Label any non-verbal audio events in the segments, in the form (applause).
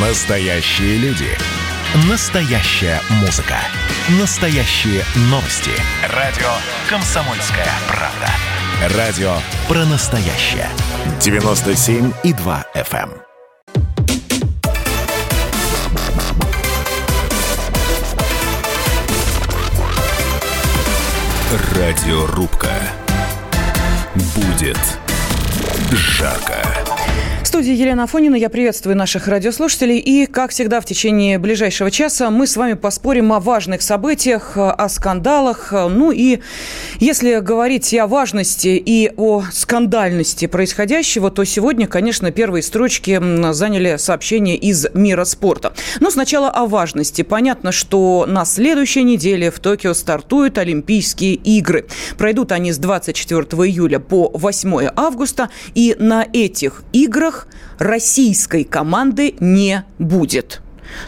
Настоящие люди. Настоящая музыка. Настоящие новости. Радио «Комсомольская правда». Радио про настоящее. 97,2 FM. Радиорубка. Будет жарко. В студии Елена Афонина. Я приветствую наших радиослушателей. И, как всегда, в течение ближайшего часа мы с вами поспорим о важных событиях, о скандалах. Ну и если говорить о важности и о скандальности происходящего, то сегодня, конечно, первые строчки заняли сообщения из мира спорта. Но сначала о важности. Понятно, что на следующей неделе в Токио стартуют Олимпийские игры. Пройдут они с 24 июля по 8 августа. И на этих играх российской команды не будет.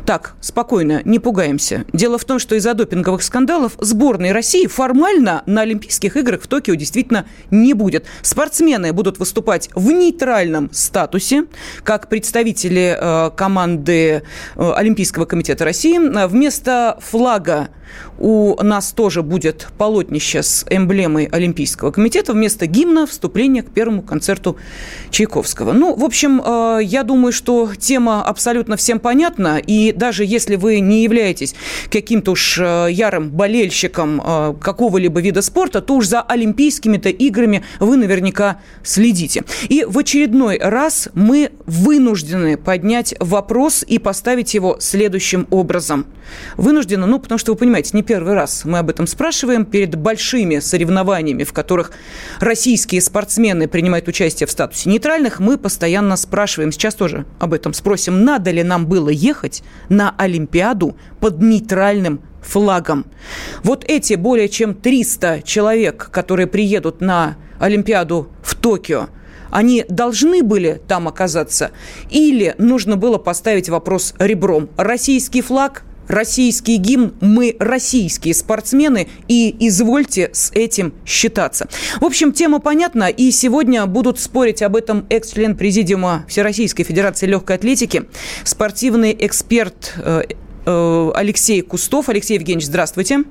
Так, спокойно, не пугаемся. Дело в том, что из-за допинговых скандалов сборной России формально на Олимпийских играх в Токио действительно не будет. Спортсмены будут выступать в нейтральном статусе, как представители э, команды э, Олимпийского комитета России. Вместо флага у нас тоже будет полотнище с эмблемой Олимпийского комитета вместо гимна вступления к первому концерту Чайковского. Ну, в общем, э, я думаю, что тема абсолютно всем понятна. И даже если вы не являетесь каким-то уж э, ярым болельщиком э, какого-либо вида спорта, то уж за Олимпийскими-то играми вы наверняка следите. И в очередной раз мы вынуждены поднять вопрос и поставить его следующим образом. Вынуждены, ну, потому что вы понимаете, не первый раз мы об этом спрашиваем перед большими соревнованиями, в которых российские спортсмены принимают участие в статусе нейтральных, мы постоянно спрашиваем, сейчас тоже об этом спросим, надо ли нам было ехать на Олимпиаду под нейтральным флагом. Вот эти более чем 300 человек, которые приедут на Олимпиаду в Токио, они должны были там оказаться? Или нужно было поставить вопрос ребром? Российский флаг российский гимн, мы российские спортсмены, и извольте с этим считаться. В общем, тема понятна, и сегодня будут спорить об этом экс-член Президиума Всероссийской Федерации Легкой Атлетики, спортивный эксперт э, э, Алексей Кустов. Алексей Евгеньевич, здравствуйте.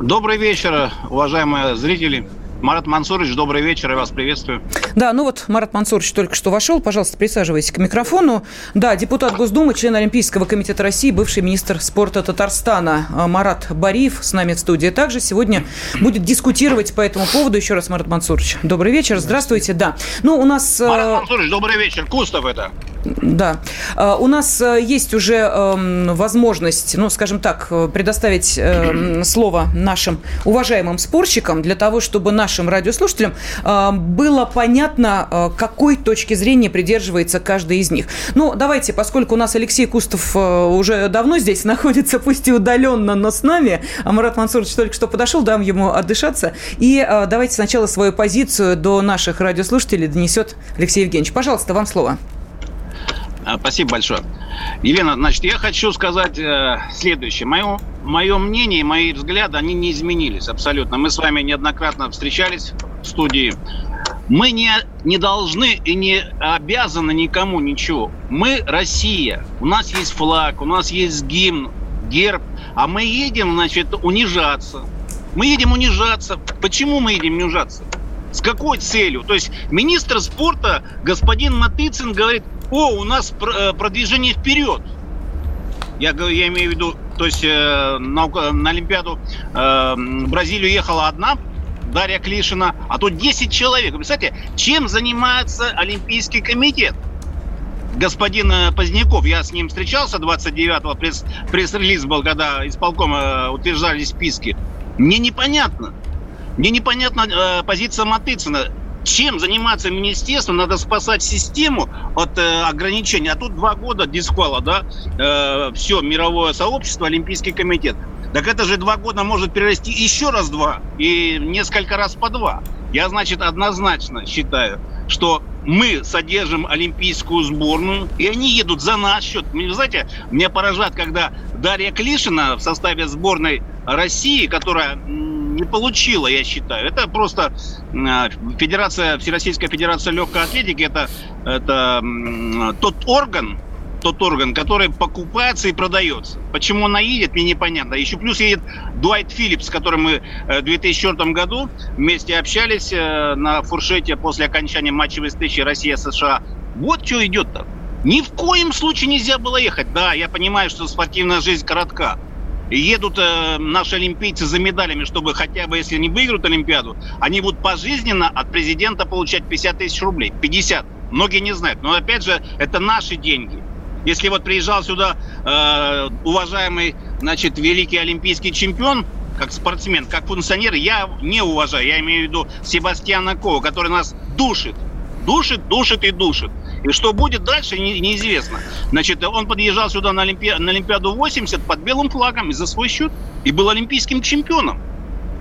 Добрый вечер, уважаемые зрители. Марат Мансурович, добрый вечер, я вас приветствую. Да, ну вот Марат Мансурович только что вошел. Пожалуйста, присаживайтесь к микрофону. Да, депутат Госдумы, член Олимпийского комитета России, бывший министр спорта Татарстана а, Марат Бариев с нами в студии. Также сегодня будет дискутировать по этому поводу. Еще раз, Марат Мансурович, добрый вечер. Здравствуйте, да. Ну, у нас... Марат э, Мансурович, добрый вечер. Кустов это. Да. А, у нас э, есть уже эм, возможность, ну, скажем так, предоставить эм, слово нашим уважаемым спорщикам для того, чтобы наш нашим радиослушателям было понятно, какой точки зрения придерживается каждый из них. Ну, давайте, поскольку у нас Алексей Кустов уже давно здесь (laughs) находится, пусть и удаленно, но с нами, а Марат Мансурович только что подошел, дам ему отдышаться. И давайте сначала свою позицию до наших радиослушателей донесет Алексей Евгеньевич. Пожалуйста, вам слово. Спасибо большое. Елена, значит, я хочу сказать э, следующее. Мое, мое мнение и мои взгляды, они не изменились абсолютно. Мы с вами неоднократно встречались в студии. Мы не, не должны и не обязаны никому ничего. Мы Россия. У нас есть флаг, у нас есть гимн, герб. А мы едем, значит, унижаться. Мы едем унижаться. Почему мы едем унижаться? С какой целью? То есть министр спорта господин Матыцин говорит, о, у нас э, продвижение вперед. Я, я имею в виду, то есть э, на, на Олимпиаду э, Бразилию ехала одна Дарья Клишина, а тут 10 человек. Представляете, чем занимается Олимпийский комитет? Господин э, Поздняков, я с ним встречался 29-го, пресс, пресс-релиз был, когда исполком э, утверждали списки. Мне непонятно. Мне непонятна э, позиция Матыцына чем заниматься министерством, надо спасать систему от э, ограничений. А тут два года дисквала, да, э, все, мировое сообщество, Олимпийский комитет. Так это же два года может перерасти еще раз два и несколько раз по два. Я, значит, однозначно считаю, что мы содержим олимпийскую сборную, и они едут за наш счет. Вы знаете, меня поражает, когда Дарья Клишина в составе сборной России, которая не получила, я считаю. Это просто а, Федерация, Всероссийская Федерация Легкой Атлетики, это, это тот орган, тот орган, который покупается и продается. Почему она едет, мне непонятно. Еще плюс едет Дуайт Филлипс, с которым мы э, в 2004 году вместе общались э, на фуршете после окончания матчевой встречи Россия-США. Вот что идет-то. Ни в коем случае нельзя было ехать. Да, я понимаю, что спортивная жизнь коротка. Едут э, наши олимпийцы за медалями, чтобы хотя бы, если не выиграют Олимпиаду, они будут пожизненно от президента получать 50 тысяч рублей. 50. Многие не знают. Но опять же, это наши деньги. Если вот приезжал сюда э, уважаемый, значит, великий олимпийский чемпион, как спортсмен, как функционер, я не уважаю. Я имею в виду Себастьяна Кова, который нас душит. Душит, душит и душит. И что будет дальше, не, неизвестно. Значит, он подъезжал сюда на, Олимпи... на Олимпиаду 80 под белым флагом и за свой счет. И был олимпийским чемпионом.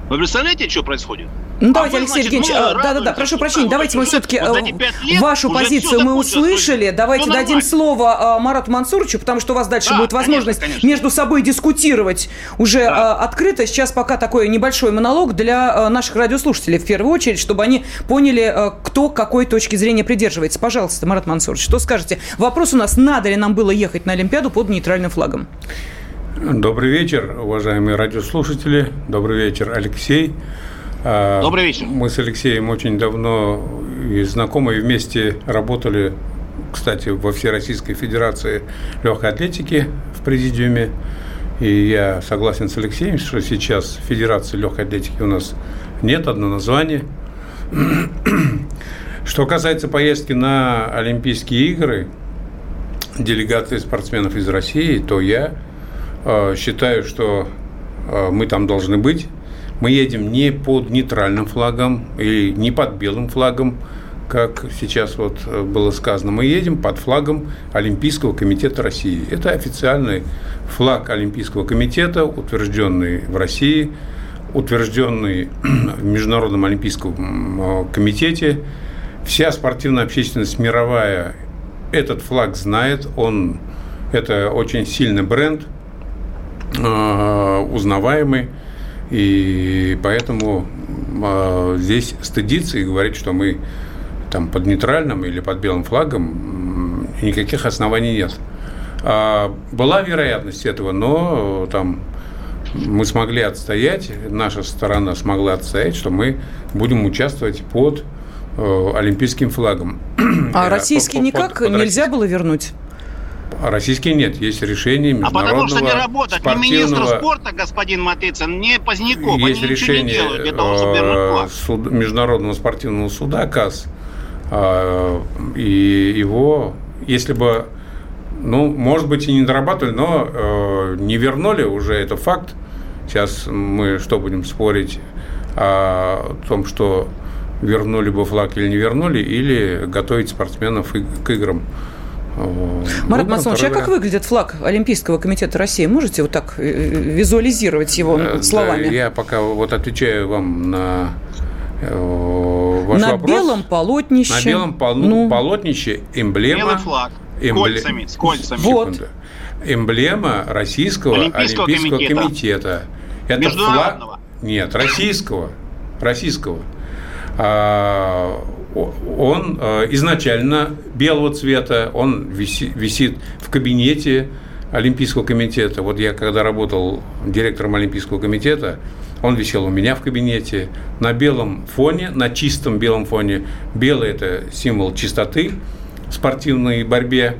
Вы представляете, что происходит? Ну, а давайте, мы, Алексей Евгеньевич, да-да-да, прошу прощения, давайте мы все-таки вот э, вашу позицию мы услышали. Давайте ну, дадим слово а, Марату Мансуровичу, потому что у вас дальше да, будет возможность конечно, конечно. между собой дискутировать уже да. Открыто. Сейчас пока такой небольшой монолог для наших радиослушателей в первую очередь, чтобы они поняли, кто какой точки зрения придерживается. Пожалуйста, Марат Мансурович, что скажете? Вопрос у нас, надо ли нам было ехать на Олимпиаду под нейтральным флагом? Добрый вечер, уважаемые радиослушатели. Добрый вечер, Алексей. А, Добрый вечер. Мы с Алексеем очень давно и знакомы, и вместе работали, кстати, во Всероссийской Федерации легкой атлетики в президиуме. И я согласен с Алексеем, что сейчас Федерации легкой атлетики у нас нет, одно название. (clears throat) Что касается поездки на Олимпийские игры, делегации спортсменов из России, то я считаю, что э, мы там должны быть. Мы едем не под нейтральным флагом и не под белым флагом, как сейчас вот э, было сказано. Мы едем под флагом Олимпийского комитета России. Это официальный флаг Олимпийского комитета, утвержденный в России, утвержденный (clears throat) в Международном Олимпийском комитете. Вся спортивная общественность мировая этот флаг знает. Он это очень сильный бренд – Э, узнаваемый, и поэтому э, здесь стыдиться и говорить, что мы там под нейтральным или под белым флагом, никаких оснований нет. А была вероятность этого, но там мы смогли отстоять, наша сторона смогла отстоять, что мы будем участвовать под э, олимпийским флагом. А российский под, никак под, под нельзя было вернуть? А российские нет, есть решение международного А потому что не работает спортивного... ни министр спорта, господин Матыцын, ни Поздняков. Есть Они решение не делают для того, чтобы вернуть суд, Международного спортивного суда КАС. А, и его, если бы, ну, может быть, и не дорабатывали, но э, не вернули уже, это факт. Сейчас мы что будем спорить о том, что вернули бы флаг или не вернули, или готовить спортсменов к играм. Марат Масонович, а как выглядит флаг Олимпийского комитета России? Можете вот так э, визуализировать его э, словами? Да, я пока вот отвечаю вам на э, ваш на вопрос. белом полотнище. На белом пол... ну. полотнище эмблема. Белый флаг. Эмбле... С кольцами, с кольцами. Вот. Эмблема Российского Олимпийского, Олимпийского комитета. комитета. Это Международного. Флаг... Нет, российского. Российского. А, он э, изначально белого цвета, он висит в кабинете Олимпийского комитета. Вот я когда работал директором Олимпийского комитета, он висел у меня в кабинете на белом фоне, на чистом белом фоне. Белый – это символ чистоты спортивной борьбе,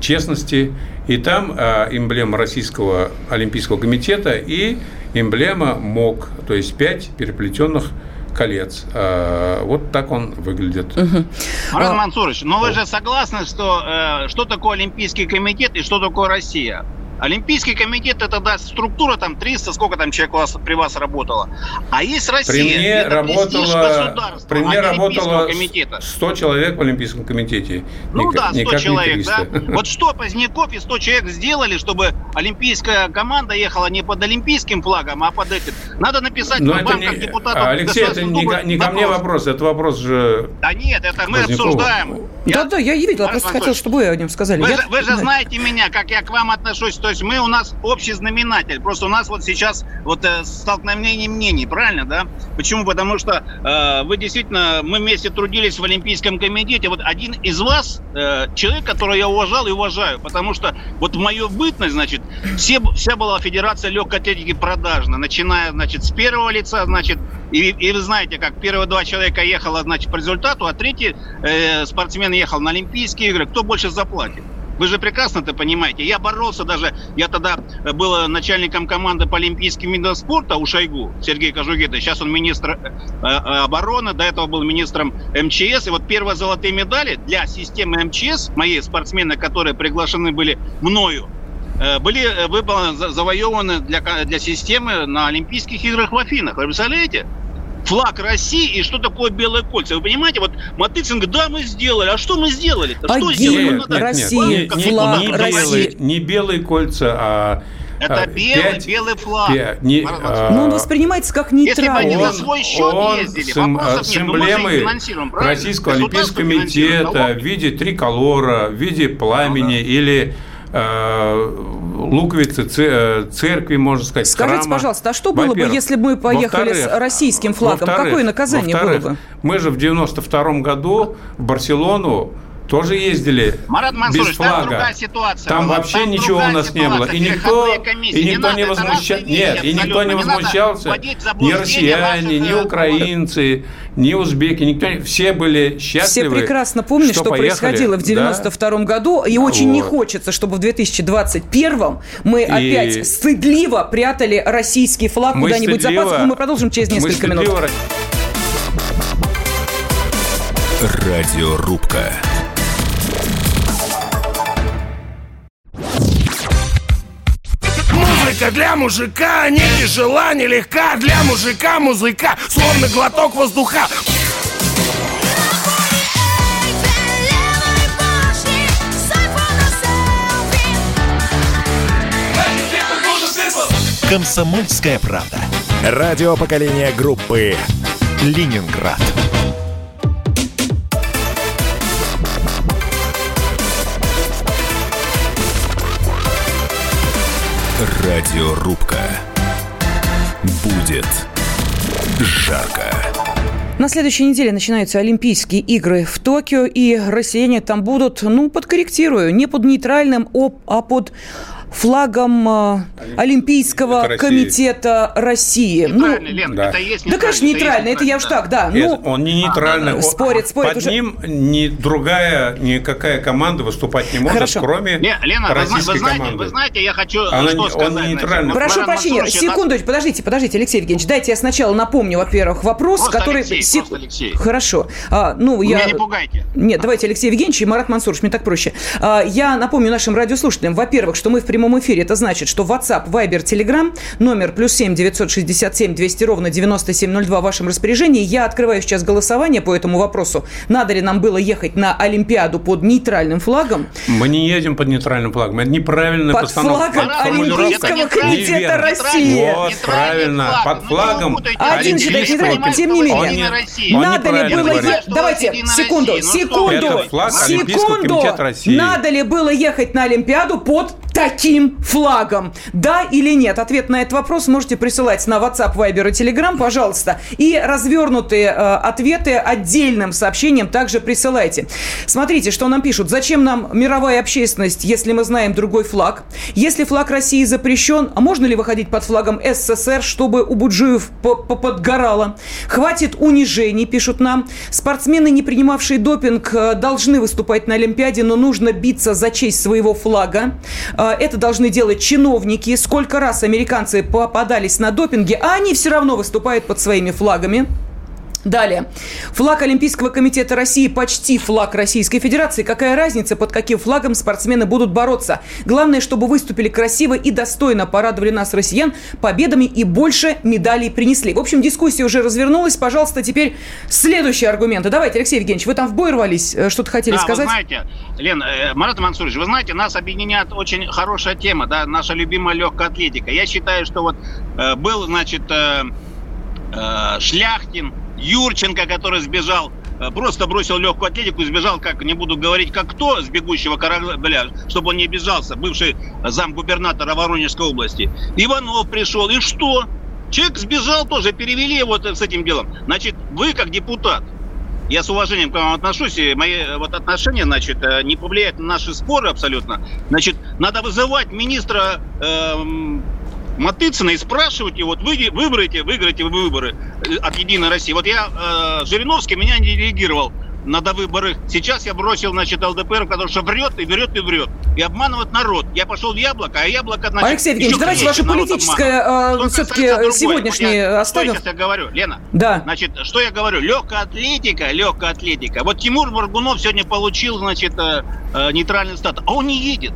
честности. И там э, эмблема Российского Олимпийского комитета и эмблема МОК, то есть пять переплетенных колец. А, вот так он выглядит. Угу. Марат а, Мансурович, но вы же согласны, что э, что такое Олимпийский комитет и что такое Россия? Олимпийский комитет это да, структура там 300, сколько там человек у вас, при вас работало. А есть Россия, при мне это работало, при мне работало комитета. 100 человек в Олимпийском комитете. Ну никак, да, 100 человек, да. (laughs) Вот что Поздняков и 100 человек сделали, чтобы олимпийская команда ехала не под олимпийским флагом, а под этим. Надо написать Но вам, не... как депутату. Алексей, это не, не ко мне вопрос, это вопрос же... Да нет, это мы Позднякова. обсуждаем. Да-да, я, я видел, я просто хотел, чтобы вы о нем сказали. Вы, я... же, вы же знаете меня, как я к вам отношусь, то есть мы у нас общий знаменатель. Просто у нас вот сейчас вот э, столкновение мнений, правильно, да? Почему? Потому что э, вы действительно, мы вместе трудились в Олимпийском комитете. Вот один из вас, э, человек, которого я уважал и уважаю, потому что вот в мою бытность, значит, все, вся была Федерация легкой атлетики продажна, начиная, значит, с первого лица, значит, и, и вы знаете, как первые два человека ехало, значит, по результату, а третий э, спортсмен ехал на Олимпийские игры. Кто больше заплатит? Вы же прекрасно это понимаете. Я боролся даже, я тогда был начальником команды по олимпийским видам спорта у Шойгу, Сергей Кожугета. Сейчас он министр э, э, обороны, до этого был министром МЧС. И вот первые золотые медали для системы МЧС, мои спортсмены, которые приглашены были мною, э, были завоеваны для, для системы на Олимпийских играх в Афинах. Вы представляете? Флаг России и что такое белые кольца. Вы понимаете, вот Матыцин говорит, да, мы сделали. А что мы сделали? -то? Что сделали? Нет, нет, Россия, нет, нет, флаг не, не, России. Не белые кольца, а это а, белый, 5, белый флаг. 5, не, а, ну, он воспринимается как нейтральный. Если бы они на свой счет он ездили, с, эм, с эмблемой Российского Олимпийского комитета в виде триколора, в виде пламени ага. или э, луковицы э, церкви, можно сказать, Скажите, храма. пожалуйста, а что было бы, если бы мы поехали с российским флагом? Какое наказание было бы? Мы же в 92 году в Барселону тоже ездили Марат без флага. Там, ситуация там была. вообще там ничего у нас не было. И никто, и никто не, не возмущался. Нет, и никто не возмущался. Ни россияне, ни украинцы, ни узбеки, никто. Все были счастливы. Все прекрасно помнят, что, что происходило в 92 да? году. И очень вот. не хочется, чтобы в 2021 мы и... опять стыдливо прятали российский флаг куда-нибудь за пазуху. Мы продолжим через несколько минут. Радиорубка. Музыка для мужика не тяжела, не легка Для мужика музыка, словно глоток воздуха Комсомольская правда. Радио поколения группы Ленинград. Радиорубка. Будет жарко. На следующей неделе начинаются Олимпийские игры в Токио, и россияне там будут, ну, подкорректирую, не под нейтральным, а под флагом э, Олимпийского это комитета России. Ну, Лен, да. это есть да, конечно, нейтрально. Это, это я уж так, да. Ну, он не нейтральный. А, спорит, спорит. Под уже. ним ни другая, никакая команда выступать не может, Хорошо. кроме не, Лена, российской вы, знаете, команды. Вы знаете, я хочу Она, что сказать. Он нейтральный. Прошу прощения, секунду, подождите, подождите, Алексей Евгеньевич, дайте я сначала напомню, во-первых, вопрос, просто который... Алексей, Сек... просто Алексей. Хорошо. А, ну, я... Меня не пугайте. Нет, давайте Алексей Евгеньевич и Марат Мансурович, мне так проще. А, я напомню нашим радиослушателям, во-первых, что мы в прямом эфире, это значит, что WhatsApp, Viber, Telegram, номер плюс 7 967 200 ровно 9702 в вашем распоряжении. Я открываю сейчас голосование по этому вопросу. Надо ли нам было ехать на Олимпиаду под нейтральным флагом? Мы не едем под нейтральным флагом. Это неправильная под постановка. флагом Олимпийского комитета России. Вот, правильно. Флаг. Под флагом Один считает нейтральным. Тем не менее. Он, надо ли было ехать... Давайте, секунду, ну секунду, секунду. Надо ли было ехать на Олимпиаду под таким флагом? Да или нет? Ответ на этот вопрос можете присылать на WhatsApp, Viber и Telegram, пожалуйста. И развернутые э, ответы отдельным сообщением также присылайте. Смотрите, что нам пишут. Зачем нам мировая общественность, если мы знаем другой флаг? Если флаг России запрещен, а можно ли выходить под флагом СССР, чтобы у Буджиев подгорало? Хватит унижений, пишут нам. Спортсмены, не принимавшие допинг, э, должны выступать на Олимпиаде, но нужно биться за честь своего флага. Э, а, это должны делать чиновники. Сколько раз американцы попадались на допинге, а они все равно выступают под своими флагами. Далее. Флаг Олимпийского комитета России почти флаг Российской Федерации. Какая разница, под каким флагом спортсмены будут бороться? Главное, чтобы выступили красиво и достойно, порадовали нас, россиян, победами и больше медалей принесли. В общем, дискуссия уже развернулась. Пожалуйста, теперь следующие аргументы. Давайте, Алексей Евгеньевич, вы там в бой рвались, э, что-то хотели да, сказать? вы знаете, Лен, э, Марат Мансурович, вы знаете, нас объединяет очень хорошая тема, да, наша любимая легкая атлетика. Я считаю, что вот э, был, значит, э, э, Шляхтин, Юрченко, который сбежал э, просто бросил легкую атлетику и сбежал, как не буду говорить, как кто с бегущего корабля, чтобы он не обижался, бывший замгубернатора Воронежской области. Иванов пришел, и что? Человек сбежал тоже, перевели его с этим делом. Значит, вы как депутат, я с уважением к вам отношусь, и мои э, вот отношения, значит, э, не повлияют на наши споры абсолютно. Значит, надо вызывать министра э, Матыцына и спрашивать его, вот вы выберите, выиграете выборы э, от Единой России. Вот я, э, Жириновский меня не делегировал на выборы. Сейчас я бросил, значит, ЛДПР, который что врет и врет и врет. И обманывает народ. Я пошел в яблоко, а яблоко, значит... Алексей Евгеньевич, давайте ваше политическое э, все-таки сегодняшнее вот оставим. Что я сейчас говорю, Лена? Да. Значит, что я говорю? Легкая атлетика, легкая атлетика. Вот Тимур Моргунов сегодня получил, значит, э, э, нейтральный статус. А он не едет.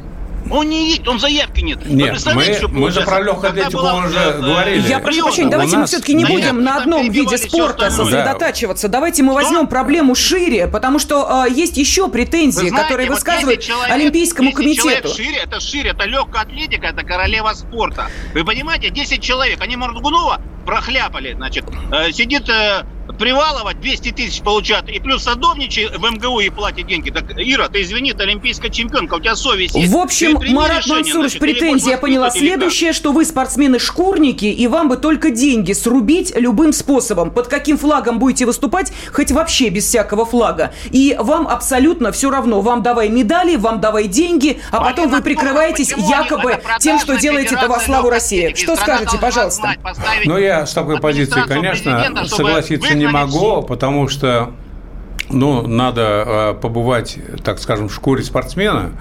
Он не едет, он заявки нет. Нет, мы, мы же про легкую атлетику уже э, говорили. Я прошу прощения, давайте мы все-таки не будем на одном виде спорта сосредотачиваться. Давайте мы возьмем проблему шире, потому что э, есть еще претензии, которые высказывают Олимпийскому комитету. шире, это шире, это легкая атлетика, это королева спорта. Вы понимаете, 10 человек, они Мордгунова прохляпали, значит, э, сидит э, Привалова 200 тысяч получат, и плюс садовничий в МГУ и платит деньги. Так, Ира, ты извини, ты олимпийская чемпионка, у тебя совесть есть. В общем, Марат Мансурович, претензия, я поняла, следующее, что вы спортсмены-шкурники, и вам бы только деньги срубить любым способом. Под каким флагом будете выступать, хоть вообще без всякого флага. И вам абсолютно все равно. Вам давай медали, вам давай деньги, а потом вы прикрываетесь якобы тем, что делаете это во славу России. Что скажете, пожалуйста? Ну, я с такой позиции, конечно, согласиться не могу, потому что ну, надо э, побывать, так скажем, в шкуре спортсмена,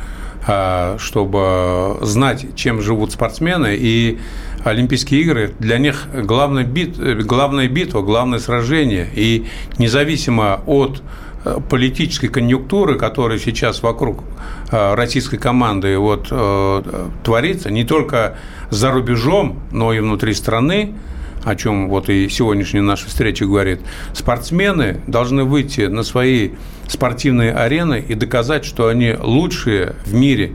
э, чтобы знать, чем живут спортсмены. И Олимпийские игры для них главная, бит, главная битва, главное сражение. И независимо от э, политической конъюнктуры, которая сейчас вокруг российской команды вот, творится, не только за рубежом, но и внутри страны, о чем вот и сегодняшняя наша встреча говорит, спортсмены должны выйти на свои спортивные арены и доказать, что они лучшие в мире.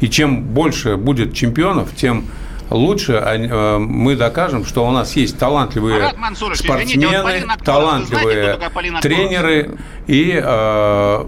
И чем больше будет чемпионов, тем лучше э, мы докажем, что у нас есть талантливые Мансурович, спортсмены, извините, вот талантливые знаете, тренеры и э,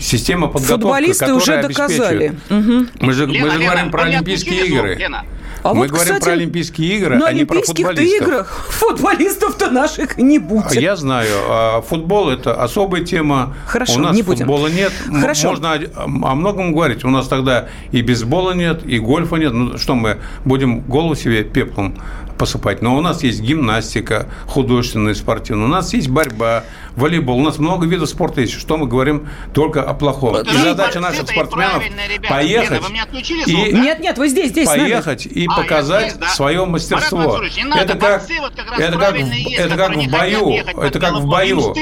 система подготовки, Футболисты уже доказали. Угу. Мы же, Лена, мы же Лена, говорим про Олимпийские игры. Лена. А Мы вот, говорим кстати, про Олимпийские игры, а не про футболистов. играх (laughs) футболистов-то наших не будет. Я знаю. А футбол – это особая тема. Хорошо, У нас не будем. футбола нет. Хорошо. Можно о многом говорить. У нас тогда и бейсбола нет, и гольфа нет. Ну, что мы будем голову себе пеплом посыпать. Но у нас есть гимнастика художественная, спортивная. У нас есть борьба, волейбол. У нас много видов спорта есть. Что мы говорим только о плохом. И задача наших спортсменов поехать и... Нет, нет, вы здесь, здесь Поехать и а, показать здесь, да? свое мастерство. это как, вот как это как, это как в бою. Это как в бою.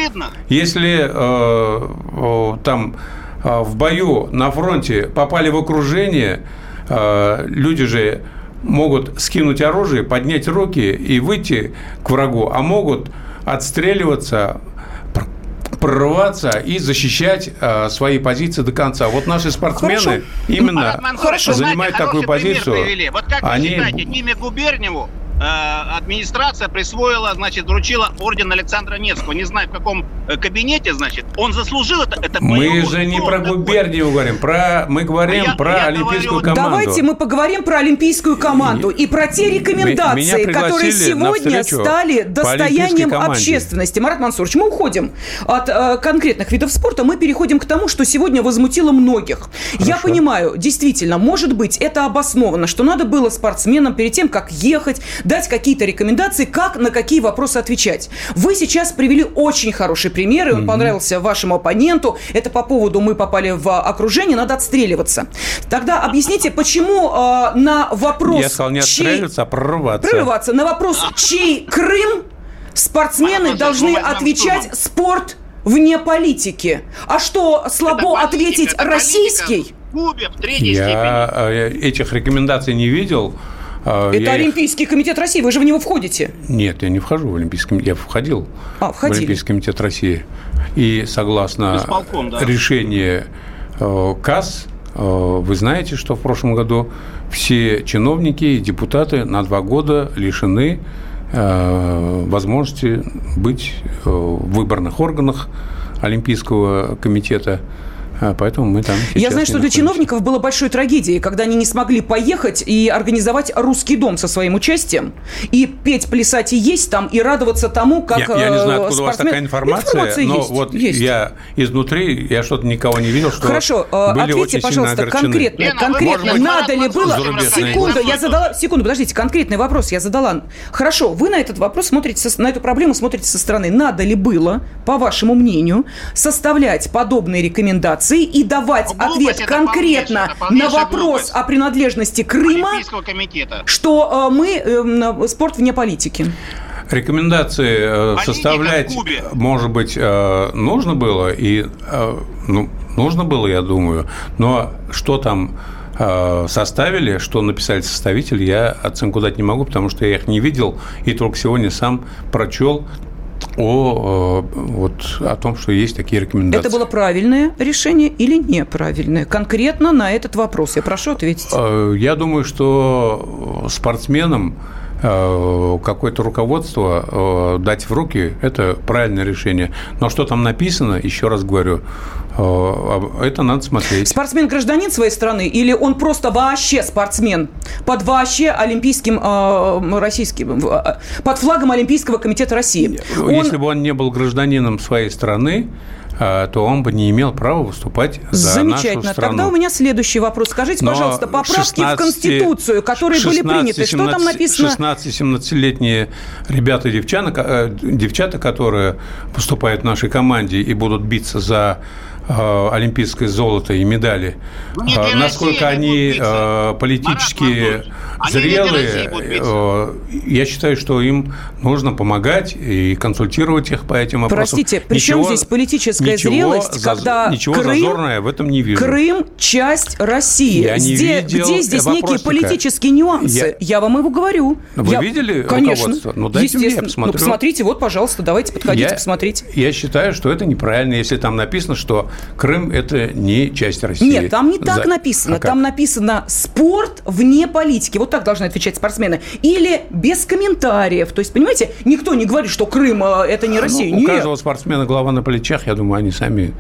Если э, э, там э, в бою на фронте попали в окружение, э, люди же могут скинуть оружие, поднять руки и выйти к врагу, а могут отстреливаться, прорываться и защищать э, свои позиции до конца. Вот наши спортсмены Хорошо. именно Хорошо. занимают такую позицию. Вот как они... вы считаете, Ниме Губерниеву администрация присвоила, значит, вручила орден Александра Невского. Не знаю, в каком э, кабинете, значит. Он заслужил это. это мы же не про губернию говорим, про, мы говорим а про я Олимпийскую говорю, команду. Давайте мы поговорим про Олимпийскую команду и, и про те рекомендации, которые сегодня стали достоянием общественности. Марат Мансурович, мы уходим от э, конкретных видов спорта, мы переходим к тому, что сегодня возмутило многих. Хорошо. Я понимаю, действительно, может быть, это обосновано, что надо было спортсменам перед тем, как ехать, дать какие-то рекомендации, как на какие вопросы отвечать. Вы сейчас привели очень хороший пример, и он mm-hmm. понравился вашему оппоненту. Это по поводу «мы попали в окружение, надо отстреливаться». Тогда объясните, почему э, на вопрос... Я сказал не отстреливаться, чей... а прорываться. Прорываться. На вопрос «чей Крым?» спортсмены должны отвечать «спорт вне политики». А что, слабо это ответить это «российский»? Кубе в третьей Я степени. Э, этих рекомендаций не видел. А, Это я Олимпийский их... комитет России, вы же в него входите. Нет, я не вхожу в Олимпийский комитет, я входил а, в Олимпийский комитет России. И согласно Исполком, да. решению э, КАС, э, вы знаете, что в прошлом году все чиновники и депутаты на два года лишены э, возможности быть в выборных органах Олимпийского комитета а, поэтому мы там Я знаю, что для чиновников было большой трагедией, когда они не смогли поехать и организовать русский дом со своим участием, и петь, плясать и есть там, и радоваться тому, как Я, я не знаю, откуда спортсмен... у вас такая информация, информация но есть, вот есть. я изнутри, я что-то никого не видел, что Хорошо, были ответьте, очень пожалуйста, конкретно, Лена, конкретно, быть, надо ли было... Секунду, я задала, секунду, подождите, конкретный вопрос я задала. Хорошо, вы на этот вопрос смотрите, на эту проблему смотрите со стороны. Надо ли было, по вашему мнению, составлять подобные рекомендации и давать глупость ответ конкретно полнейшая- на вопрос глупость. о принадлежности Крыма, что э, мы э, спорт вне политики? Рекомендации э, составлять, может быть, э, нужно было, и э, ну, нужно было, я думаю, но что там э, составили, что написали составители, я оценку дать не могу, потому что я их не видел и только сегодня сам прочел о, э, вот, о том, что есть такие рекомендации. Это было правильное решение или неправильное? Конкретно на этот вопрос. Я прошу ответить. Э, Я думаю, что спортсменам какое-то руководство э, дать в руки – это правильное решение. Но что там написано, еще раз говорю, э, это надо смотреть. Спортсмен гражданин своей страны или он просто вообще спортсмен под вообще олимпийским э, российским э, под флагом Олимпийского комитета России? Он- Если бы он не был гражданином своей страны, э, то он бы не имел права выступать за Замечательно. нашу страну. Тогда у меня следующий вопрос. Скажите, Но пожалуйста, поправки 16 в Конституцию, которые были приняты, что там написано? 16-17-летние ребята и девчата, э, девчата, которые поступают в нашей команде и будут биться за э, олимпийское золото и медали, Ну, не э, для насколько они э, политически Марат зрелые, э, я считаю, что им нужно помогать и консультировать их по этим вопросам. Простите, при чем здесь политическая ничего зрелость, заз- когда Ничего Крым- зазорное в этом не вижу. Крым – часть России. Я не где, видел где здесь некие вопросника. политические нюансы? Я, Я- вам его говорю. Вы Я- видели Конечно. руководство? Ну, дайте мне, я Естественно. посмотрю. Ну, посмотрите, вот, пожалуйста, давайте подходите, Я- посмотрите. Я считаю, что это неправильно, если там написано, что Крым – это не часть России. Нет, там не так За- написано. А как? там написано спорт вне политики. Вот так должны отвечать спортсмены. Или без комментариев. То есть, понимаете, никто не говорит, что Крым э, это не Россия. Ну, у Нет. каждого спортсмена голова на плечах, я думаю, они сами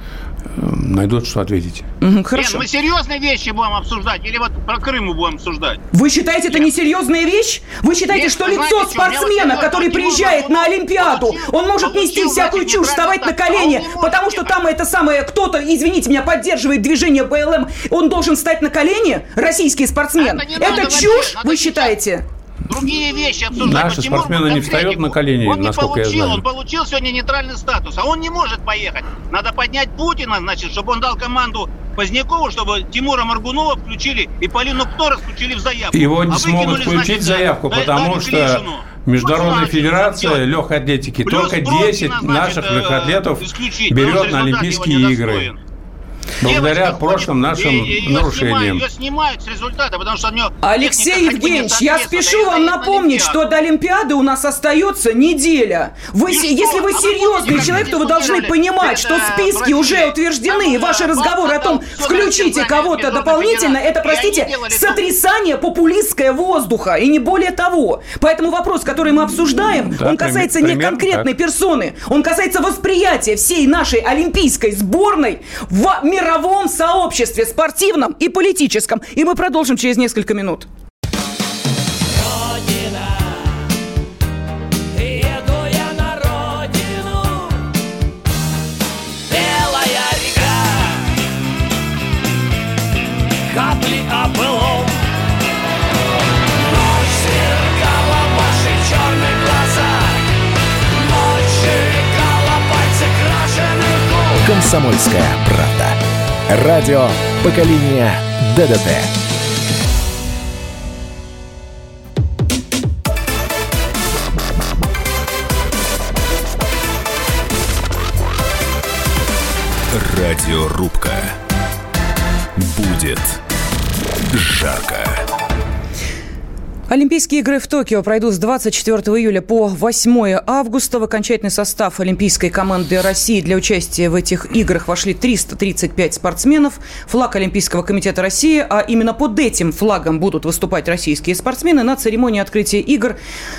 найдут, что ответить. Мгм, Лен, Хорошо. мы серьезные вещи будем обсуждать или вот про Крым мы будем обсуждать? Вы считаете, это несерьезная вещь? Вы считаете, Нет, что лицо знаете, спортсмена, который приезжает на Олимпиаду, получил- он может нести получил, всякую значит, чушь, вставать на статус, а колени, может потому что там это самое, кто-то, извините меня, поддерживает движение БЛМ, он должен стать на колени, российский спортсмен. Это Это, вообще, чушь, надо вы сейчас- считаете? Другие вещи обсуждать. Наши Тимур спортсмены не встают на колени, Он не получил, он получил сегодня нейтральный статус, а он не может поехать. Надо поднять Путина, значит, чтобы он дал команду Позднякову, чтобы Тимура Маргунова включили и Полину Ктора включили в заявку. Его А не смогут выкинули, включить значит, заявку, да- потому что Клишину. Международная федерация легкой атлетики Плюс только Бронкина, 10 значит, наших э, легкоатлетов берет на Олимпийские игры. недостоин. Благодаря Девочка прошлым нашим и- её нарушениям. Снимают, ее снимают с результата, потому что у нее Алексей не Евгеньевич, я спешу а вам на напомнить, что до Олимпиады у нас остается неделя. Вы, И се- что? если вы А серьезный помните, человек, то вы должны понимать, что списки уже Бразилией? утверждены, и ваши разговоры о том, включите кого-то дополнительно, это, простите, сотрясание популистское воздуха, и не более того. Поэтому вопрос, который мы обсуждаем, Да, он касается не примерно конкретной так. персоны, он касается восприятия всей нашей олимпийской сборной в мировом сообществе спортивном и политическом. И мы продолжим через несколько минут. «Комсомольская правда». Радио поколения ДДТ». Радиорубка. Будет жарко. Олимпийские игры в Токио пройдут с 24 июля по 8 августа. В окончательный состав олимпийской команды России для участия в этих играх вошли 335 спортсменов. Флаг Олимпийского комитета России, а именно под этим флагом будут выступать российские спортсмены. На церемонии открытия игр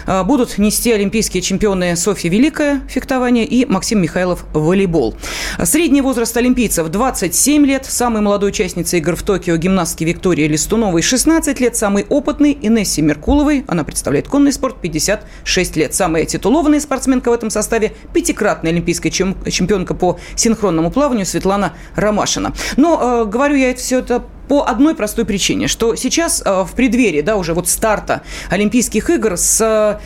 а, будут нести олимпийские чемпионы Софья Великая фехтование и Максим Михайлов волейбол. Средний возраст олимпийцев 27 лет. Самой молодой участницей игр в Токио гимнастки Виктории Листуновой 16 лет. Самый опытный Инессе Меркуловой, она представляет конный спорт, 56 лет. Самая титулованная спортсменка в этом составе – пятикратная олимпийская чемпионка по синхронному плаванию Светлана Ромашина. Но э, говорю я это все это по одной простой причине, что сейчас э, в преддверии, да, уже вот старта Олимпийских игр с э,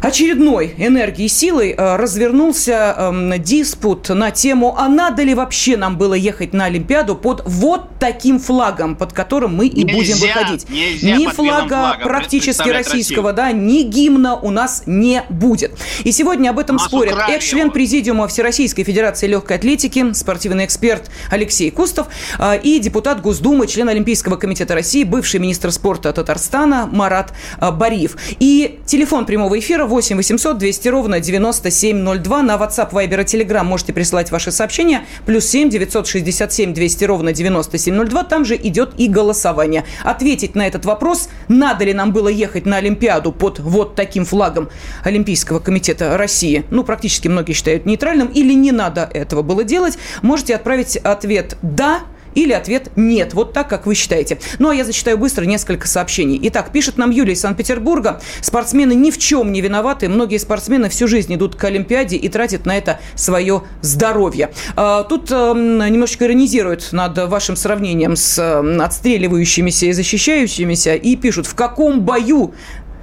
очередной энергией и силой э, развернулся э, диспут на тему, а надо ли вообще нам было ехать на Олимпиаду под вот таким флагом, под которым мы и нельзя, будем выходить. Нельзя ни флага практически российского, да, ни гимна у нас не будет. И сегодня об этом спорят экс-член. Президиума Всероссийской Федерации легкой атлетики, спортивный эксперт Алексей Кустов э, и депутат Госдумы, член Олимпийского комитета России, бывший министр спорта Татарстана Марат э, Бариев. И телефон прямого эфира 8 800 200 ровно 9702. На WhatsApp, Viber и Telegram можете присылать ваши сообщения. Плюс 7 967 200 ровно 9702. Там же идет и голосование. Ответить на этот вопрос, надо ли нам было ехать на Олимпиаду под вот таким флагом Олимпийского комитета России, ну, практически многие считают нейтральным, или не надо этого было делать, можете отправить ответ «да», или ответ «нет». Вот так, как вы считаете. Ну, а я зачитаю быстро несколько сообщений. Итак, пишет нам Юлия из Санкт-Петербурга. Спортсмены ни в чем не виноваты. Многие спортсмены всю жизнь идут к Олимпиаде и тратят на это свое здоровье. А, Тут эм, немножечко иронизируют над вашим сравнением с эм, отстреливающимися и защищающимися и пишут, в каком бою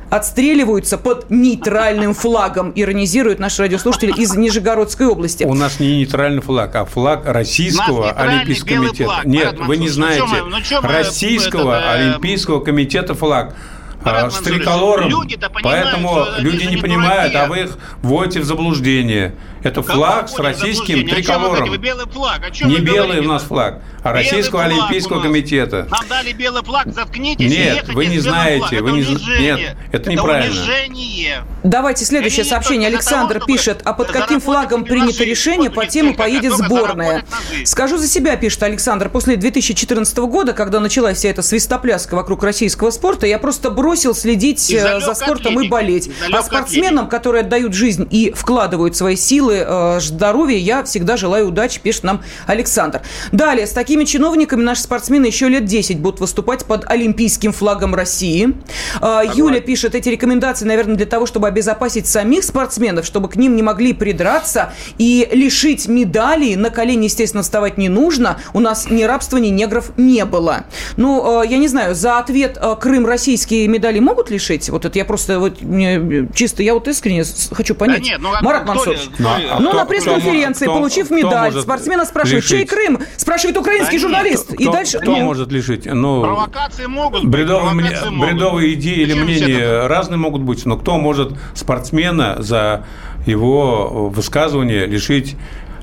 отстреливаются под нейтральным флагом, иронизируют наши радиослушатели из Нижегородской области. У нас не нейтральный флаг, а флаг Российского Олимпийского комитета. флаг. Нет, Марат вы не ну знаете. чё ну чё мы, Российского это, Олимпийского комитета флаг. Марат с триколором, понимают, поэтому люди не понимают, а вы их вводите в заблуждение. Это флаг с российским? О чем вы триколором. Белый флаг. О чем Не белый говорите? у нас флаг, а Белый Российского флаг Олимпийского комитета. Нам дали белый флаг, заткнитесь Нет, вы не знаете, вы не нет, это неправильно. унижение. Давайте следующее Они сообщение. Александр того, пишет, а под каким флагом принято решение, по только поедет сборная. Скажу за себя, пишет Александр, после 2014 года, когда началась вся эта свистопляска вокруг российского спорта, я просто бросил следить Из-за э, за спортом и болеть. А спортсменам, которые отдают жизнь и вкладывают свои силы, э, здоровье, я всегда желаю удачи, пишет нам Александр. Далее, с такими чиновниками наши спортсмены еще лет 10 будут выступать под олимпийским флагом России. Э, Юля пишет, эти рекомендации, наверное, для того, чтобы обезопасить самих спортсменов, чтобы к ним не могли придраться и лишить медалей. На колени, естественно, вставать не нужно. У нас ни рабства, ни негров не было. Ну, э, я не знаю, за ответ Крым российские медали могут лишить? Вот это я просто вот мне чисто, я вот искренне хочу понять. Да нет, ну, Марат кто Мансурович. кто Ну, а- а Ну, кто- на пресс-конференции, кто- получив медаль, спортсмена спрашивают, чей? Крым? Спрашивает украинский Да нет. журналист. И дальше... Кто может лишить? Ну, Провокации могут быть, Бредовые, мне- провокации могут. бредовые идеи или мнения разные могут быть, но кто может спортсмена за его высказывание лишить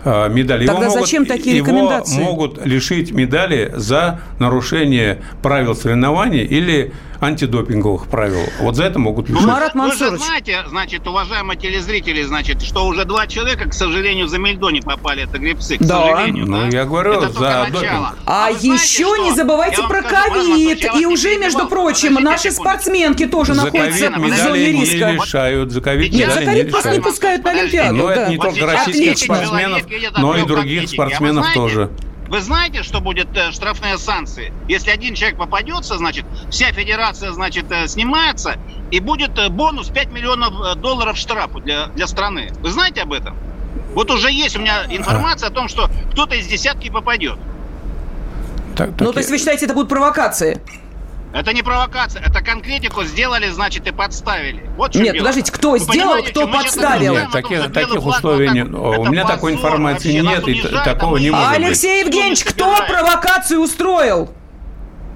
э, медали? Тогда зачем такие его рекомендации? могут лишить медали за нарушение правил соревнований или антидопинговых правил. Вот за это могут лишить. Марат Вы же знаете, значит, уважаемые телезрители, значит, что уже два человека, к сожалению, за Мельдо не попали, это гребцы, к Да. сожалению. Ну, да? я говорю, Это за допинг. А, знаете, еще что? не забывайте про ковид. И уже, между прочим, наши спортсменки тоже находятся в зоне медали не риска. лишают, за ковид Нет, за ковид просто не пускают на. Олимпиаду. Но это не только российских спортсменов, но и других. А спортсменов знаете, тоже. Вы знаете, что будет э, штрафные санкции? Если один человек попадется, значит, вся федерация, значит, э, снимается, и будет э, бонус 5 миллионов долларов штрафу для, для страны. Вы знаете об этом? Вот уже есть у меня информация о том, что кто-то из десятки попадет. Так- Ну, так то есть я- вы считаете, это будут провокации? Это не провокация, это конкретику сделали, значит, и подставили. Вот Нет, дело. подождите, кто Вы сделал, кто подставил? Нет, таких, таких условий так- У меня такой информации вообще, нет, и такого не может А быть. Алексей не Евгеньевич, кто провокацию устроил?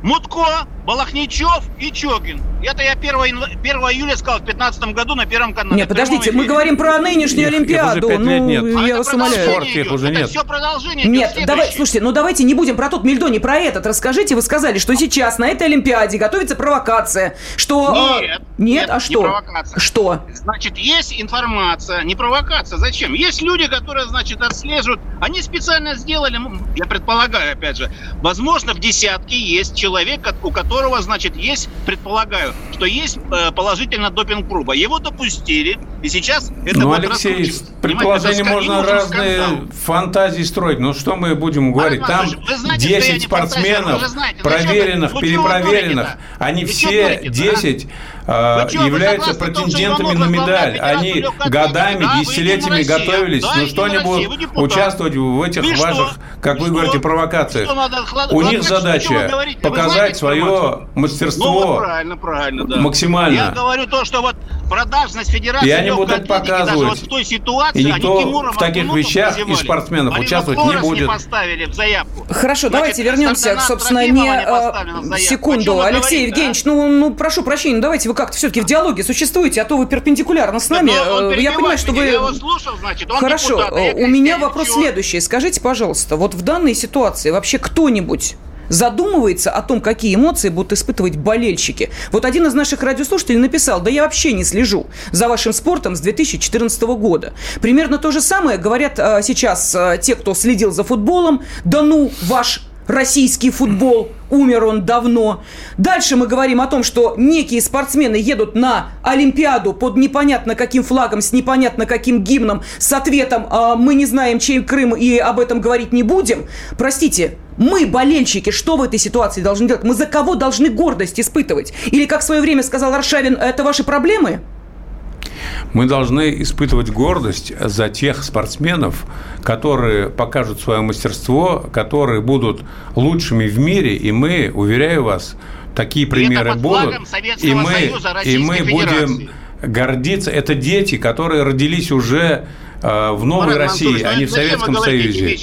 Мутко, Балахничев и Чокин. Это я 1, янва- 1 июля сказал в 2015 году на Первом канале. Нет, подождите, мы говорим про нынешнюю Их- их уже Олимпиаду. пять лет Ну, нет. А я это вас умоляю. Спорт их уже Это нет. все продолжение. Нет, давай, слушайте, ну давайте не будем про тот Мельдо, не про этот. Расскажите, вы сказали, что сейчас на этой Олимпиаде готовится провокация. Что... э, Нет, Нет, нет, а не что? провокация. Что? Значит, есть информация, не провокация. Зачем? Есть люди, которые, значит, отслеживают. Они специально сделали, я предполагаю, опять же, возможно, в десятке есть человек, у которого, значит, есть, предполагаю, что есть э, положительно допинг-проба. Его допустили, и сейчас это ну, вот Алексей, Понимаете, можно разные скандал. фантазии строить. Ну, что мы будем говорить? Там вы знаете, что я 10 не фантазер, спортсменов, знаете, проверенных, вы- перепроверенных. Они Вы чего все дурите-то, а? 10 а, вы являются что претендентами на медаль. Они годами? Да, десятилетиями готовились. Да, ну, что они Россия, будут участвовать в этих И что? ваших, как И вы что? говорите, провокациях? Что У них? Что задача показать знаете информацию? Ну, мастерство. вот правильно, правильно, да. максимально. Я говорю то, что вот продажность Федерации И они будут атлетики, даже показывать. вот в той ситуации, И они никто Тимура в таких вещах из спортсменов Марину участвовать не будет. поставили в заявку. Хорошо, Значит, давайте вернемся, собственно, не... не э, секунду, Алексей говорите, Евгеньевич, ну, ну, прошу прощения, ну, давайте вы как-то все-таки в диалоге существуете, а то вы перпендикулярно с нами. Но он Э, Я понимаю, что вы... Я его слушал, значит, он Хорошо, депутат, а я у меня вопрос Чего? следующий. Скажите, пожалуйста, вот в данной ситуации вообще кто-нибудь задумывается о том, какие эмоции будут испытывать болельщики. Вот один из наших радиослушателей написал, да я вообще не слежу за вашим спортом с 2014 года. Примерно то же самое говорят э, сейчас э, те, кто следил за футболом. Да ну, ваш российский футбол, умер он давно. Дальше мы говорим о том, что некие спортсмены едут на Олимпиаду под непонятно каким флагом, с непонятно каким гимном, с ответом «А, «мы не знаем, чей Крым и об этом говорить не будем». Простите, мы, болельщики, что в этой ситуации должны делать? Мы за кого должны гордость испытывать? Или, как в свое время сказал Аршавин, это ваши проблемы? Мы должны испытывать гордость за тех спортсменов, которые покажут свое мастерство, которые будут лучшими в мире, и мы, уверяю вас, такие примеры будут, и мы, Союза, и мы Федерации. будем гордиться. Это дети, которые родились уже э, в новой Марат России, Мансурович, а ну не в зачем Советском Союзе.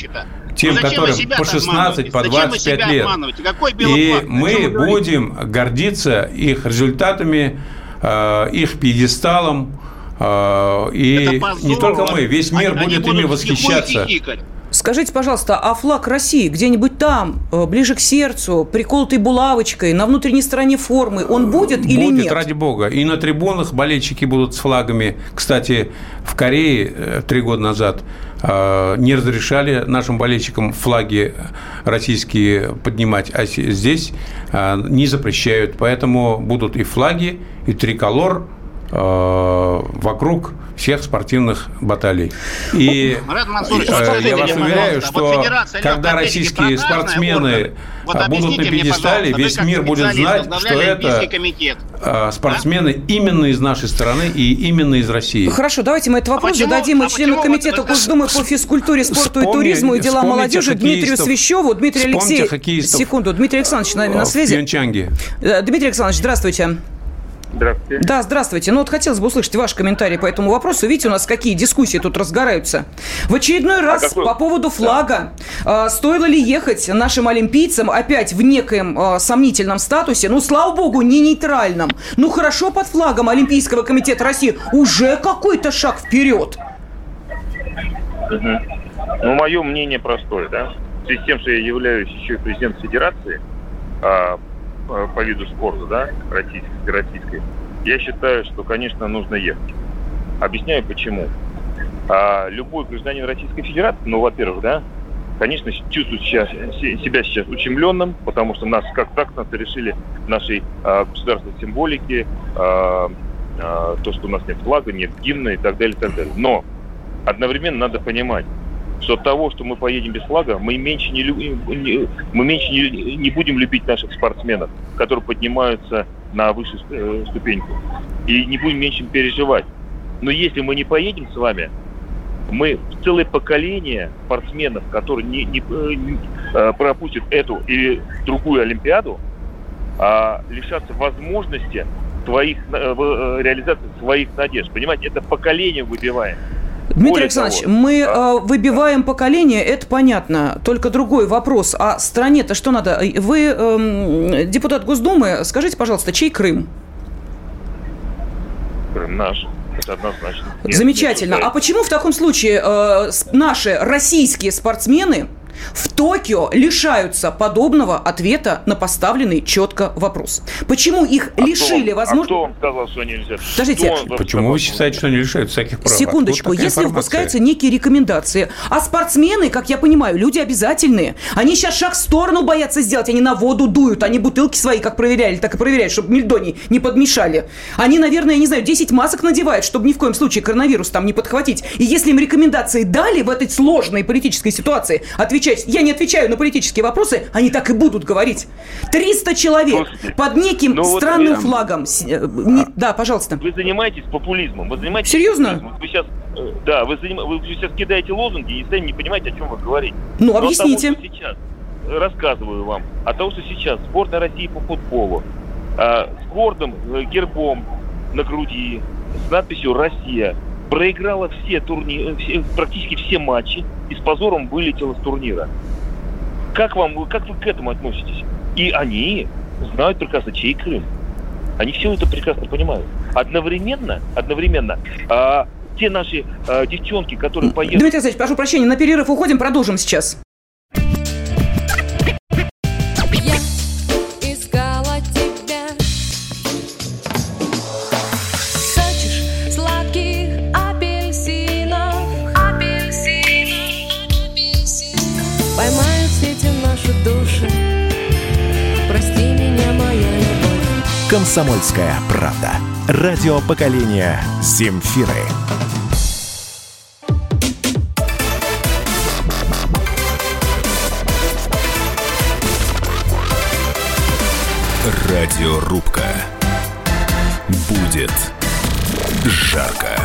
Тем, Ну зачем которым по так 16, по обманываете? Зачем вы 25 себя лет. И мы будем гордиться их результатами, э, их пьедесталом. Э, И не только мы, весь мир Они- они будет ими будут восхищаться. Скажите, пожалуйста, а флаг России где-нибудь там, э, ближе к сердцу, приколотый булавочкой, на внутренней стороне формы, он будет или будет, нет? ради бога. И на трибунах болельщики будут с флагами. Кстати, в Корее э, три года назад э, не разрешали нашим болельщикам флаги российские поднимать, а здесь не запрещают. Поэтому будут и флаги, и триколор вокруг всех спортивных баталий. И Мансурович, э, вот скажите я вас уверяю, вот что Федерация когда российские спортсмены? Вот а, будут на мне, пьедестале, весь мир будет знать, что это комитет. а, спортсмены именно из нашей страны и именно из России. Хорошо, давайте мы этот вопрос почему- зададим и а члену комитета вот- Госдумы по физкультуре, спорту и Вспомни- туризму и делам молодежи Дмитрию. Свящеву. Дмитрий Алексеевич, секунду, Дмитрий Александрович нами на в связи. Э, Дмитрий Александрович, здравствуйте. Здравствуйте. Да, здравствуйте. Ну вот хотелось бы услышать ваш комментарий по этому вопросу. Видите, у нас какие дискуссии тут разгораются. В очередной раз какой- по поводу флага. А, стоило ли ехать нашим олимпийцам опять в некоем а, сомнительном статусе? Ну, слава богу, не нейтральном. Ну, хорошо под флагом Олимпийского комитета России. Уже какой-то шаг вперед. Ну, мое мнение простое, да. В связи с тем, что я являюсь еще и президентом Федерации а, по, по виду спорта, да, российской, российской, я считаю, что, конечно, нужно ехать. Объясняю почему. А, любой гражданин Российской Федерации, ну, во-первых, да, конечно, чувствует сейчас, се- себя сейчас ущемленным, потому что нас как так нас решили нашей а, государственной символики, а, а, то, что у нас нет флага, нет гимна и так далее, и так далее. Но одновременно надо понимать, что от того, что мы поедем без флага, мы меньше не, лю- не- мы меньше не, не будем любить наших спортсменов, которые поднимаются на высшую э, ступеньку, и не будем меньше переживать. Но если мы не поедем с вами, мы целое поколение спортсменов, которые не, не, э, не, э, пропустят эту или другую Олимпиаду, а, лишатся возможности своих, реализации своих надежд. Понимаете, это поколение выбиваем. Дмитрий Более Александрович, того, мы а, э, выбиваем поколение, это понятно. Только другой вопрос. А стране-то что надо? Вы эм, депутат Госдумы, скажите, пожалуйста, чей Крым? Крым наш. Это однозначно. Нет, Замечательно. не А почему в таком случае э, наши российские спортсмены в Токио лишаются подобного ответа на поставленный четко вопрос? Почему их А кто лишили А возможности... кто вам сказал, что нельзя? Подождите. Почему вы считаете, что они лишаются всяких прав? Секундочку, если информация? выпускаются некие рекомендации, а спортсмены, как я понимаю, люди обязательные, они сейчас шаг в сторону боятся сделать, они на воду дуют, они бутылки свои как проверяли, так и проверяют, чтобы мельдоний не подмешали. Они, наверное, я не знаю, 10 масок надевают, чтобы ни в коем случае коронавирус там не подхватить. И если им рекомендации дали в этой сложной политической ситуации отвечать, я не отвечаю на политические вопросы, они так и будут говорить. 300 человек Слушайте, под неким ну вот странным я- флагом. Э, не- Да, пожалуйста. Вы занимаетесь популизмом. Вы занимаетесь Серьезно? популизмом. Вы сейчас, э, да, вы, заним- вы сейчас кидаете лозунги и сами не понимаете, о чем вы говорите. Ну, Но объясните. Того, сейчас, э, рассказываю вам, о том, что сейчас сборная России по футболу э, с гордым э, гербом на груди, с надписью «Россия», проиграла все турни... все- практически все матчи и с позором вылетела с турнира. Как вам, как вы к этому относитесь? И они знают прекрасно, чей Крым. Они все это прекрасно понимают. Одновременно, одновременно, а, те наши а, девчонки, которые поехали... Дмитрий Александрович, прошу прощения, на перерыв уходим, продолжим сейчас. «Комсомольская правда». Радио поколения «Земфиры». Радиорубка. Будет жарко.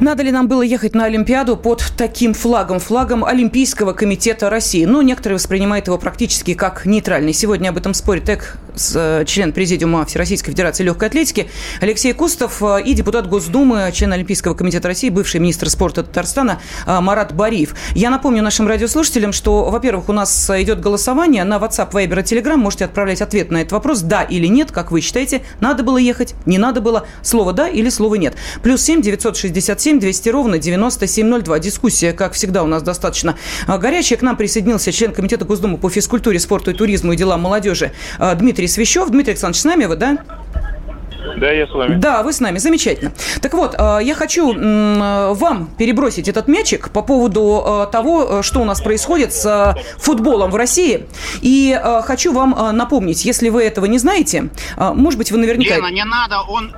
Надо ли нам было ехать на Олимпиаду под таким флагом, флагом Олимпийского комитета России? Ну, некоторые воспринимают его практически как нейтральный. Сегодня об этом спорит ЭК, с, э, Президиума Всероссийской Федерации Легкой Атлетики Алексей Кустов э, и депутат Госдумы, член Олимпийского комитета России, бывший министр спорта Татарстана э, Марат Бариев. Я напомню нашим радиослушателям, что, во-первых, у нас идет голосование на WhatsApp, Viber и Telegram. Можете отправлять ответ на этот вопрос, да или нет, как вы считаете, надо было ехать, не надо было, слово да или слово нет. Плюс 7 967 200 ровно 9702. Дискуссия, как всегда, у нас достаточно а, горячая. К нам присоединился член Комитета Госдумы по физкультуре, спорту и туризму и делам молодежи а, Дмитрий Свящев. Дмитрий Александрович, с нами вы, да? Да, я с вами. Да, вы с нами, замечательно. Так вот, э, я хочу вам перебросить этот мячик по поводу того, что у нас происходит с футболом в России. И хочу вам напомнить, если вы этого не знаете, может быть, вы наверняка... Лена, не надо, он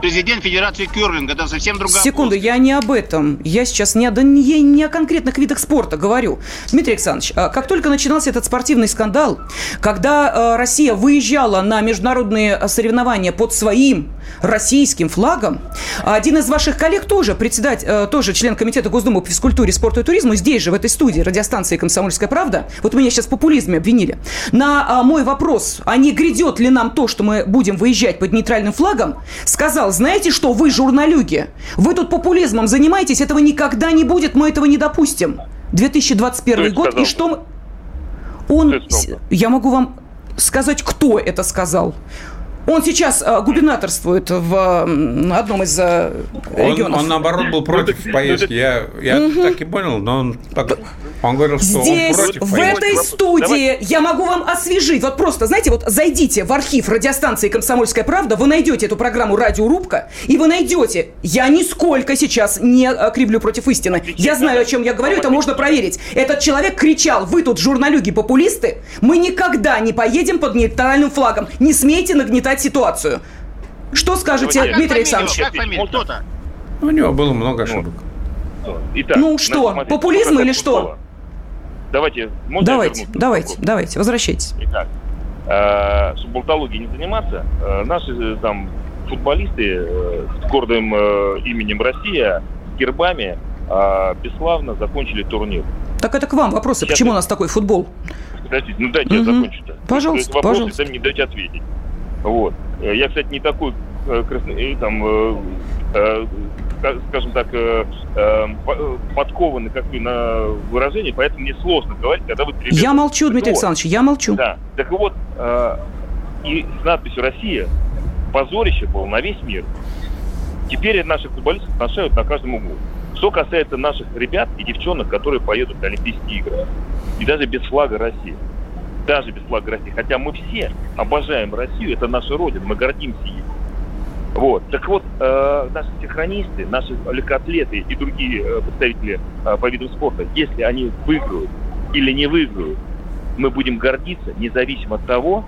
президент Федерации Кюрлинга, это совсем другая Секунду, плоскость. я не об этом. Я сейчас не о, да не, не о конкретных видах спорта говорю. Дмитрий Александрович, а, как только начинался этот спортивный скандал, когда э, Россия выезжала на международные э, соревнования под своим российским флагом, один из ваших коллег тоже, председатель, э, тоже член Комитета Госдумы по физкультуре, спорту и туризму, здесь же, в этой студии, радиостанции «Комсомольская правда», вот меня сейчас в популизме обвинили, на а, мой вопрос, а не грядет ли нам то, что мы будем выезжать под нейтральным флагом, сказал, знаете что, вы журналюги, вы тут популизмом занимаетесь, этого никогда не будет, мы этого не допустим. 2021 Кто это год, и сказал? что мы... Он, я могу вам сказать, кто это сказал. Он сейчас а, губернаторствует в одном из а, Он, регионов. он, наоборот, был против Ну, поездки. Я, я так и понял, но он, так- он говорил, что Здесь, он против в поездки. этой Вопрос. студии, Давайте. я могу вам освежить. Вот просто, знаете, вот зайдите в архив радиостанции «Комсомольская правда», вы найдете эту программу «Радиорубка», и вы найдете, я нисколько сейчас не э, кривлю против истины. Я знаю, о чем я говорю, это можно проверить. Этот человек кричал, вы тут журналюги-популисты, мы никогда не поедем под нейтральным флагом. Не смейте нагнетать ситуацию. Что скажете, Давайте. Дмитрий? Александрович? Как фамилия? У него было много ошибок. Итак, Ну значит, что, смотрите, популизм или что? Давайте, можно я Давайте, давайте, давайте, возвращайтесь. Итак, э, чтобы болтологией не заниматься, э, наши э, там футболисты э, с гордым э, именем Россия, с гербами, э, бесславно закончили турнир. Так это к вам вопросы. Сейчас Почему я- у нас такой футбол? Подождите, ну дайте я Мгм. закончу-то. Пожалуйста, То есть вопрос, пожалуйста. сами не дайте ответить. Вот. Я, кстати, не такой э, там, скажем так, э, э, по- э, подкованы как бы на выражение, поэтому мне сложно говорить, когда вы перебиваете. Я молчу, Дмитрий? Александрович, я молчу. Да. Так вот, э, и с надписью «Россия» позорище было на весь мир. Теперь наших футболистов отношают на каждом углу. Что касается наших ребят и девчонок, которые поедут на Олимпийские игры. И даже без флага России. Даже без флага России. Хотя мы все обожаем Россию, это наша родина, мы гордимся ей. Вот. Так вот, э, наши синхронисты, наши легкоатлеты и другие э, представители э, по видам спорта, если они выиграют или не выиграют, мы будем гордиться, независимо от того,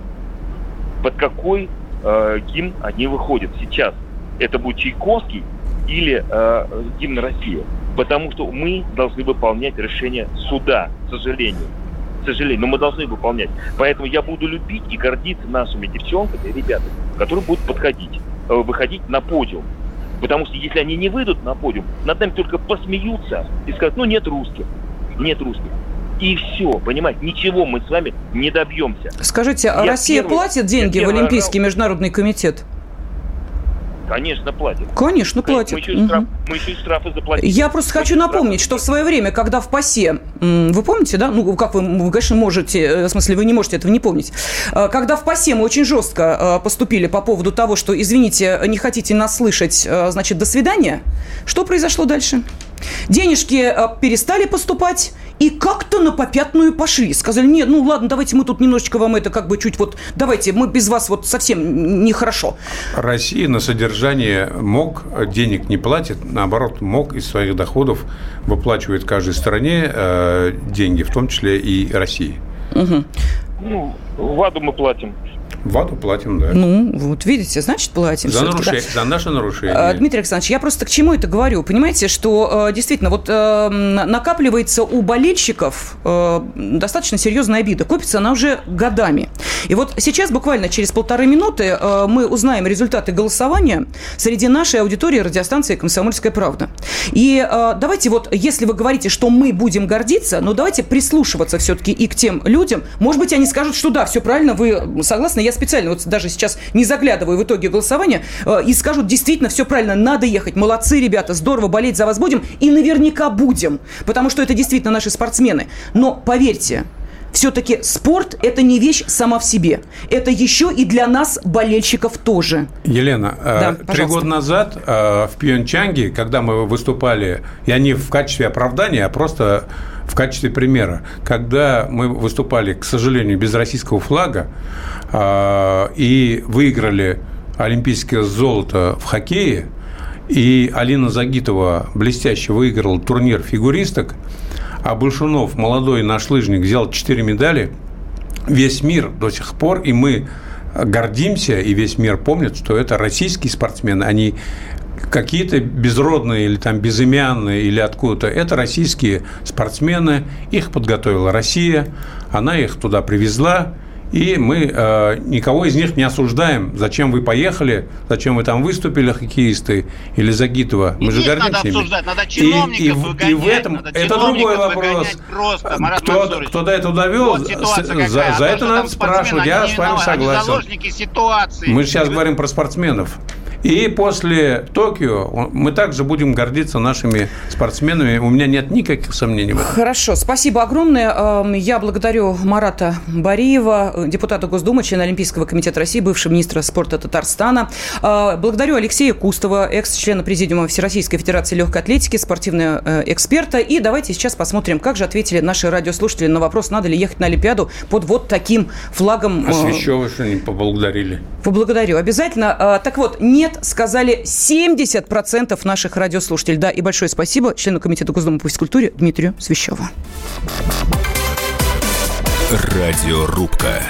под какой э, гимн они выходят сейчас. Это будет Чайковский или э, гимн России. Потому что мы должны выполнять решение суда, к сожалению. К сожалению, но мы должны выполнять. Поэтому я буду любить и гордиться нашими девчонками и ребятами, которые будут подходить, выходить на подиум. Потому что если они не выйдут на подиум, над нами только посмеются и скажут, ну нет русских, нет русских. И все, понимаете, ничего мы с вами не добьемся. Скажите, а Я Россия первый- платит я деньги в первый Олимпийский международный комитет? Конечно, платят. Конечно, платит. Мы еще, и Мгм. штраф- мы еще и штрафы заплатили. Я просто Мы хочу штрафы напомнить, что в свое время, когда в ПАСЕ, вы помните, да? Ну, как вы, вы, конечно, можете, э, в смысле, вы не можете этого не помнить. Э, Когда в ПАСЕ мы очень жестко э, поступили по поводу того, что, извините, не хотите нас слышать, значит, до свидания, что произошло дальше? Денежки перестали поступать и как-то на попятную пошли. Сказали, нет, ну ладно, давайте мы тут немножечко вам это как бы чуть вот, давайте, мы без вас вот совсем нехорошо. Россия на содержание МОК денег не платит, наоборот, МОК из своих доходов выплачивает каждой стране э, деньги, в том числе и России. Ну, ВАДу мы платим. ВАДу платим, да. Ну, вот видите, значит, платим. за, всё-таки, да. нарушение, за наше нарушение. А, Дмитрий Александрович, я просто к чему это говорю? Понимаете, что э, действительно вот э, м, накапливается у болельщиков э, достаточно серьезная обида. Копится она уже годами. И вот сейчас буквально через полторы минуты э, мы узнаем результаты голосования среди нашей аудитории радиостанции «Комсомольская правда». И э, давайте вот, если вы говорите, что мы будем гордиться, ну давайте прислушиваться все-таки и к тем людям. Может быть, они скажут, что да, все правильно, вы согласны. Я специально вот даже сейчас не заглядываю в итоге голосования э, и скажут, действительно, все правильно, надо ехать. Молодцы, ребята, здорово, болеть за вас будем. И наверняка будем, потому что это действительно наши спортсмены. Но поверьте, все-таки спорт – это не вещь сама в себе. Это еще и для нас, болельщиков, тоже. Елена, э, Да, три пожалуйста. года назад э, в Пьончанге, когда мы выступали, я не в качестве оправдания, а просто в качестве примера, когда мы выступали, к сожалению, без российского флага э, и выиграли олимпийское золото в хоккее, и Алина Загитова блестяще выиграла турнир фигуристок, а Большунов, молодой наш лыжник, взял 4 медали, весь мир до сих пор, и мы гордимся, и весь мир помнит, что это российские спортсмены, они какие-то безродные или там безымянные или откуда-то. Это российские спортсмены, их подготовила Россия, она их туда привезла, и мы э, никого из них не осуждаем. Зачем вы поехали, зачем вы там выступили, хоккеисты или Загитова. Мы И же гордимся надо обсуждать, надо чиновников и, выгонять, и в этом надо это другой вопрос. просто, Марат кто, Мансурович. кто до этого довел, Вот за, какая. за А то, это надо спрашивать. Я с вами согласен. Мы сейчас говорим про спортсменов. И после Токио мы также будем гордиться нашими спортсменами. У меня нет никаких сомнений в этом. Хорошо, спасибо огромное. Эм, Я благодарю Марата Бариева, э, депутата Госдумы, члена Олимпийского комитета России, бывшего министра спорта Татарстана. Э, Благодарю Алексея Кустова, экс-члена Президиума Всероссийской Федерации легкой атлетики, спортивного э, эксперта. И давайте сейчас посмотрим, как же ответили наши радиослушатели на вопрос, надо ли ехать на Олимпиаду под вот таким флагом. А Свящева что не поблагодарили? Поблагодарю. Обязательно. Так вот, нет, сказали 70% наших радиослушателей. Да, и большое спасибо члену Комитета Госдумы по физкультуре Дмитрию Свящеву. Радиорубка.